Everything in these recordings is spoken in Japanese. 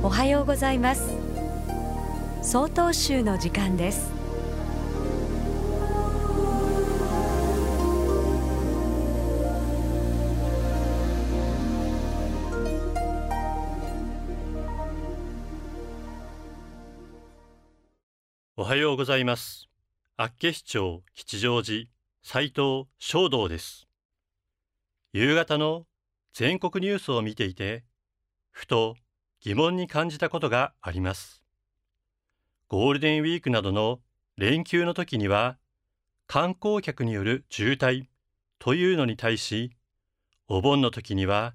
おはようございます。総統集の時間です。おはようございます。厚岸町吉祥寺斉藤正道です。夕方の全国ニュースを見ていてふと疑問に感じたことがあります。ゴールデンウィークなどの連休の時には観光客による渋滞というのに対しお盆の時には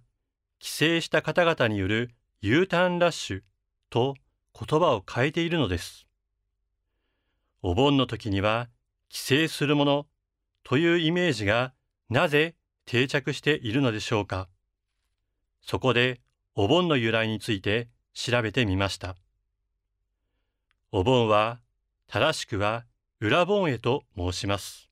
帰省した方々による U ターンラッシュと言葉を変えているのです。お盆の時には帰省するものというイメージがなぜ定着しているのでしょうか。そこでお盆の由来について調べてみました。お盆は正しくは裏盆へと申します。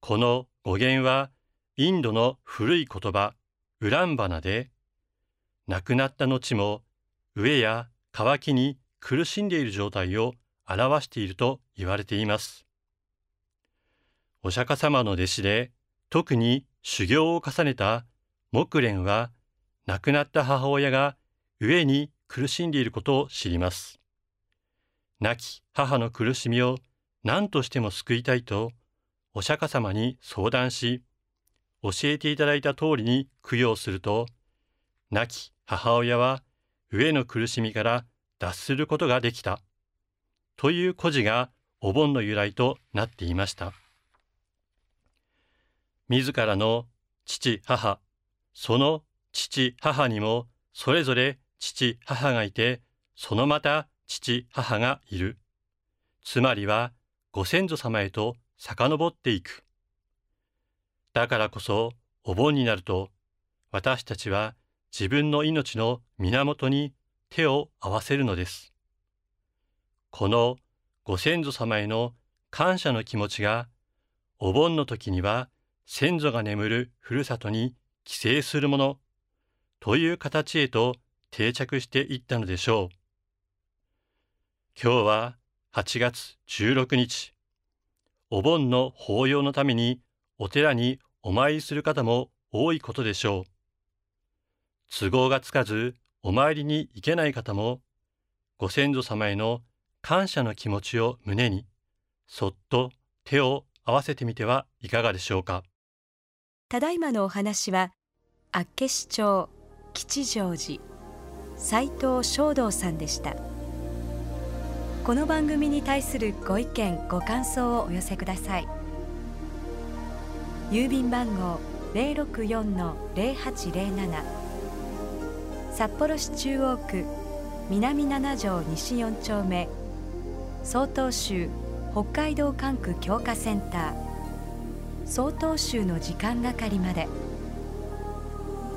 この語源はインドの古い言葉ウランバナで亡くなった後も飢えや渇きに苦しんでいる状態を表していると言われています。お釈迦様の弟子で特に修行を重ねた木蓮は亡くなった母親が飢えに苦しんでいることを知ります。亡き母の苦しみを何としても救いたいとお釈迦様に相談し、教えていただいた通りに供養すると、亡き母親は飢えの苦しみから脱することができた。という故事がお盆の由来となっていました。自らの父母、その父母にもそれぞれ父母がいてそのまた父母がいる。つまりはご先祖様へと遡っていく。だからこそお盆になると私たちは自分の命の源に手を合わせるのです。このご先祖様への感謝の気持ちがお盆の時には先祖が眠るふるさとに帰省するものという形へと定着していったのでしょう。今日は8月16日、お盆の法要のためにお寺にお参りする方も多いことでしょう。都合がつかずお参りに行けない方も、ご先祖様への感謝の気持ちを胸に、そっと手を合わせてみてはいかがでしょうか。ただいまのお話は、厚岸町吉祥寺斉藤正道さんでした。この番組に対するご意見ご感想をお寄せください。郵便番号064-0807札幌市中央区南七条西四丁目。曹洞州北海道管区強化センター。曹洞州の時間係まで。